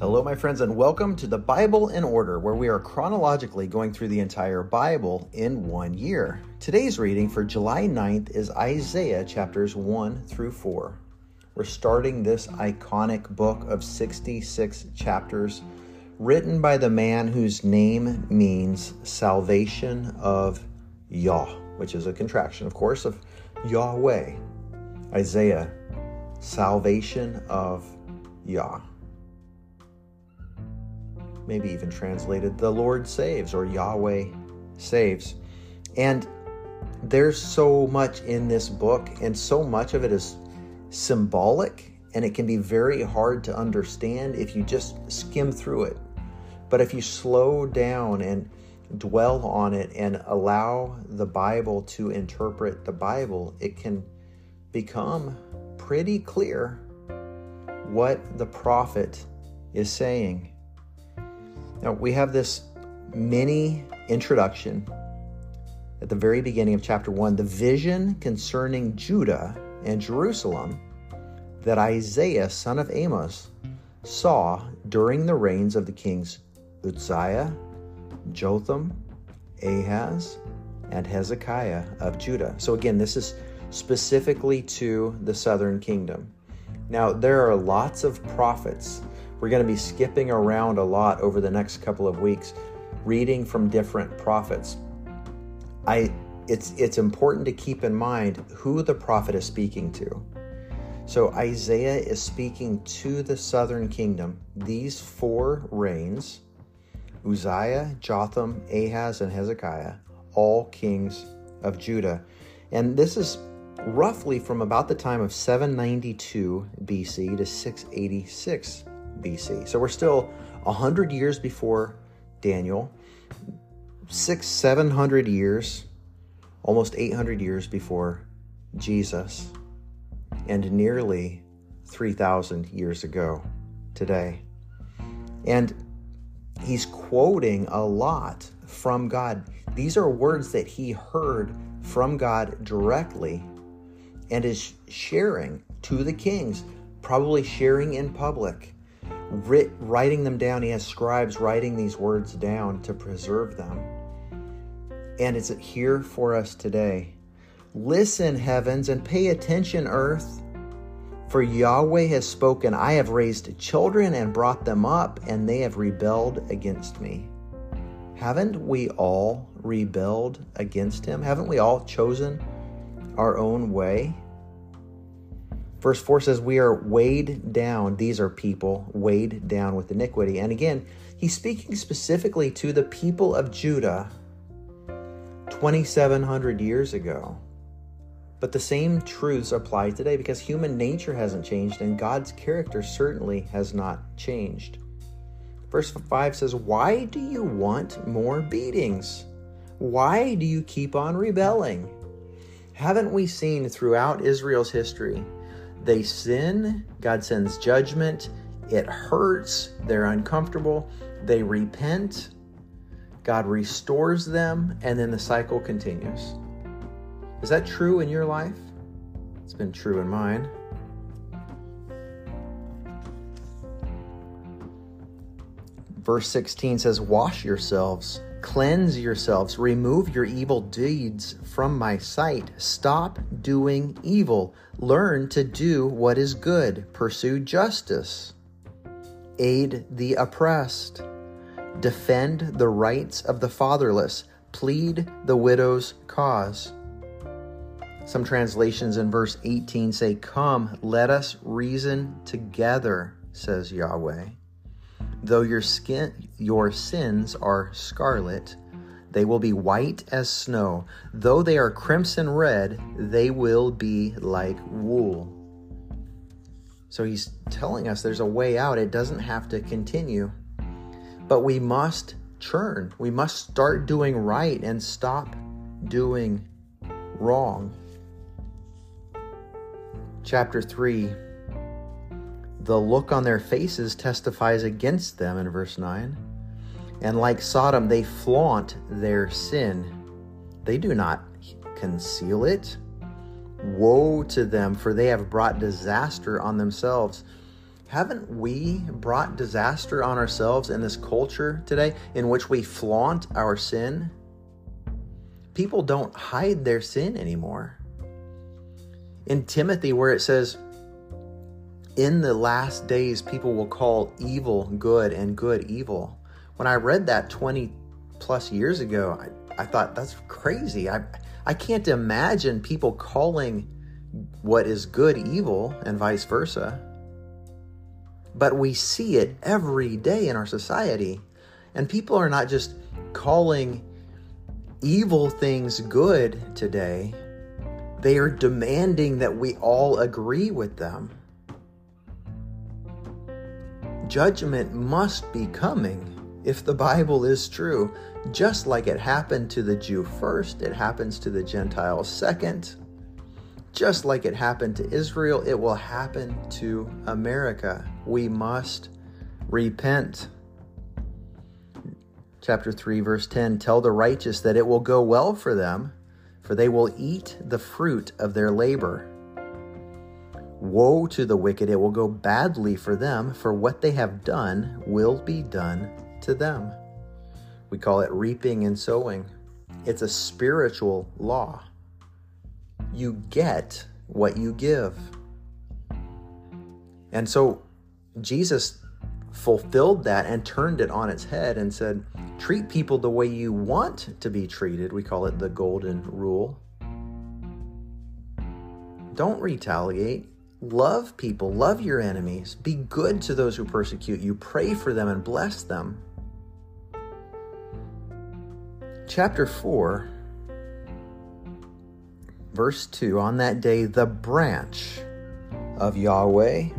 Hello, my friends, and welcome to the Bible in Order, where we are chronologically going through the entire Bible in one year. Today's reading for July 9th is Isaiah chapters 1 through 4. We're starting this iconic book of 66 chapters, written by the man whose name means salvation of Yah, which is a contraction, of course, of Yahweh. Isaiah, salvation of Yah maybe even translated the Lord saves or Yahweh saves. And there's so much in this book, and so much of it is symbolic, and it can be very hard to understand if you just skim through it. But if you slow down and dwell on it and allow the Bible to interpret the Bible, it can become pretty clear what the prophet is saying. Now, we have this mini introduction at the very beginning of chapter 1 the vision concerning Judah and Jerusalem that Isaiah, son of Amos, saw during the reigns of the kings Uzziah, Jotham, Ahaz, and Hezekiah of Judah. So, again, this is specifically to the southern kingdom. Now, there are lots of prophets we're going to be skipping around a lot over the next couple of weeks, reading from different prophets. I it's it's important to keep in mind who the prophet is speaking to. So Isaiah is speaking to the southern kingdom. These four reigns, Uzziah, Jotham, Ahaz, and Hezekiah, all kings of Judah. And this is roughly from about the time of 792 BC to 686 BC. So we're still 100 years before Daniel, six, 700 years, almost 800 years before Jesus, and nearly 3,000 years ago today. And he's quoting a lot from God. These are words that he heard from God directly and is sharing to the kings, probably sharing in public writ, writing them down. He has scribes writing these words down to preserve them. And it's here for us today. Listen, heavens, and pay attention, earth. For Yahweh has spoken, I have raised children and brought them up, and they have rebelled against me. Haven't we all rebelled against him? Haven't we all chosen our own way? Verse 4 says, We are weighed down. These are people weighed down with iniquity. And again, he's speaking specifically to the people of Judah 2,700 years ago. But the same truths apply today because human nature hasn't changed and God's character certainly has not changed. Verse 5 says, Why do you want more beatings? Why do you keep on rebelling? Haven't we seen throughout Israel's history they sin, God sends judgment, it hurts, they're uncomfortable, they repent, God restores them, and then the cycle continues. Is that true in your life? It's been true in mine. Verse 16 says, Wash yourselves Cleanse yourselves, remove your evil deeds from my sight. Stop doing evil. Learn to do what is good. Pursue justice. Aid the oppressed. Defend the rights of the fatherless. Plead the widow's cause. Some translations in verse 18 say, Come, let us reason together, says Yahweh. Though your skin your sins are scarlet, they will be white as snow. Though they are crimson red, they will be like wool. So he's telling us there's a way out. It doesn't have to continue. But we must churn. We must start doing right and stop doing wrong. Chapter 3 the look on their faces testifies against them in verse 9. And like Sodom, they flaunt their sin. They do not conceal it. Woe to them, for they have brought disaster on themselves. haven't we brought disaster on ourselves in this culture today in which we flaunt our sin? People don't hide their sin anymore. In Timothy, where it says, in the last days, people will call evil good and good evil. When I read that 20 plus years ago, I, I thought that's crazy. I, I can't imagine people calling what is good evil and vice versa. But we see it every day in our society. And people are not just calling evil things good today, they are demanding that we all agree with them. Judgment must be coming if the Bible is true. Just like it happened to the Jew first, it happens to the Gentile second. Just like it happened to Israel, it will happen to America. We must repent. Chapter 3, verse 10 Tell the righteous that it will go well for them, for they will eat the fruit of their labor. Woe to the wicked, it will go badly for them, for what they have done will be done to them. We call it reaping and sowing. It's a spiritual law you get what you give. And so Jesus fulfilled that and turned it on its head and said, treat people the way you want to be treated. We call it the golden rule. Don't retaliate. Love people, love your enemies, be good to those who persecute you, pray for them and bless them. Chapter 4 Verse 2 On that day, the branch of Yahweh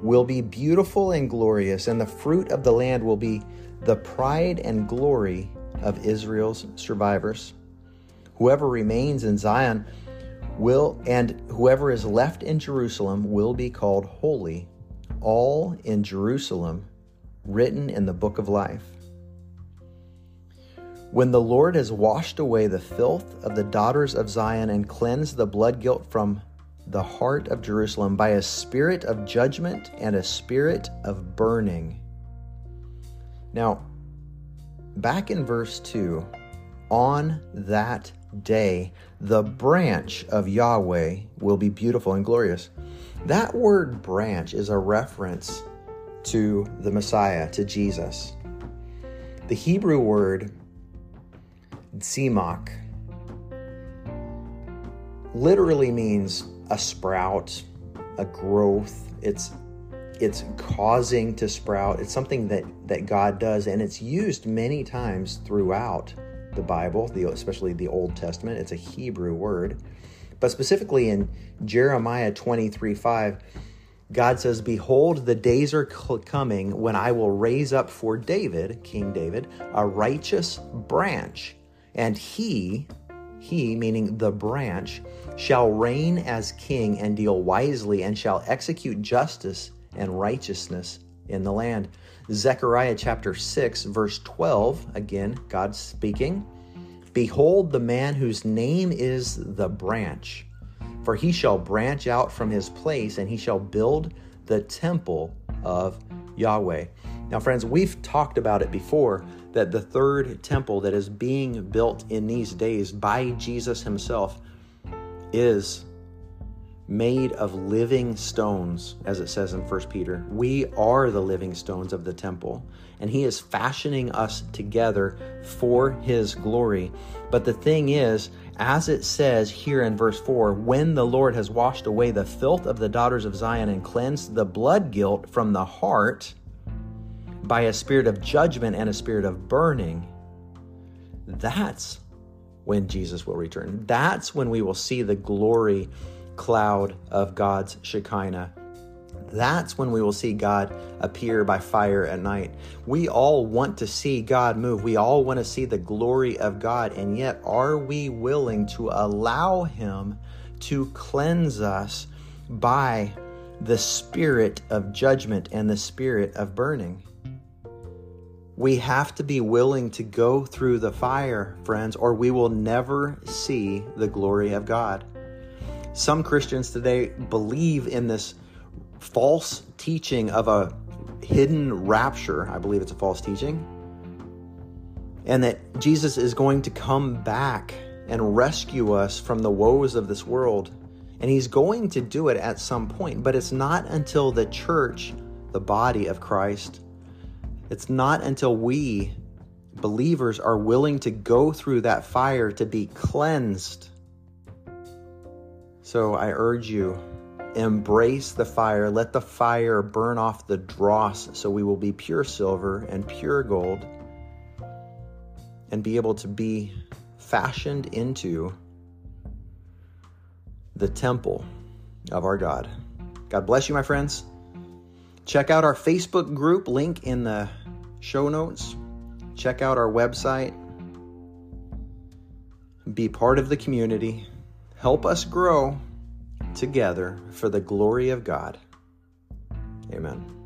will be beautiful and glorious, and the fruit of the land will be the pride and glory of Israel's survivors. Whoever remains in Zion will, and whoever is left in Jerusalem will be called holy, all in Jerusalem, written in the book of life. When the Lord has washed away the filth of the daughters of Zion and cleansed the blood guilt from the heart of Jerusalem by a spirit of judgment and a spirit of burning. Now, back in verse 2, on that day, the branch of Yahweh will be beautiful and glorious. That word branch is a reference to the Messiah, to Jesus. The Hebrew word Tzimach literally means a sprout, a growth. It's it's causing to sprout. It's something that that God does, and it's used many times throughout the Bible, the, especially the Old Testament. It's a Hebrew word, but specifically in Jeremiah 23 5. God says, Behold, the days are coming when I will raise up for David, King David, a righteous branch and he, he meaning the branch, shall reign as king and deal wisely and shall execute justice and righteousness in the land. Zechariah chapter 6, verse 12, again, God speaking. Behold, the man whose name is the branch, for he shall branch out from his place and he shall build the temple of Yahweh. Now, friends, we've talked about it before that the third temple that is being built in these days by Jesus himself is made of living stones, as it says in 1 Peter. We are the living stones of the temple, and He is fashioning us together for His glory. But the thing is, as it says here in verse 4, when the Lord has washed away the filth of the daughters of Zion and cleansed the blood guilt from the heart, by a spirit of judgment and a spirit of burning, that's when Jesus will return. That's when we will see the glory cloud of God's Shekinah. That's when we will see God appear by fire at night. We all want to see God move. We all want to see the glory of God. And yet, are we willing to allow Him to cleanse us by the spirit of judgment and the spirit of burning? We have to be willing to go through the fire, friends, or we will never see the glory of God. Some Christians today believe in this false teaching of a hidden rapture. I believe it's a false teaching. And that Jesus is going to come back and rescue us from the woes of this world. And he's going to do it at some point, but it's not until the church, the body of Christ, it's not until we believers are willing to go through that fire to be cleansed. So I urge you, embrace the fire. Let the fire burn off the dross so we will be pure silver and pure gold and be able to be fashioned into the temple of our God. God bless you, my friends. Check out our Facebook group, link in the show notes. Check out our website. Be part of the community. Help us grow together for the glory of God. Amen.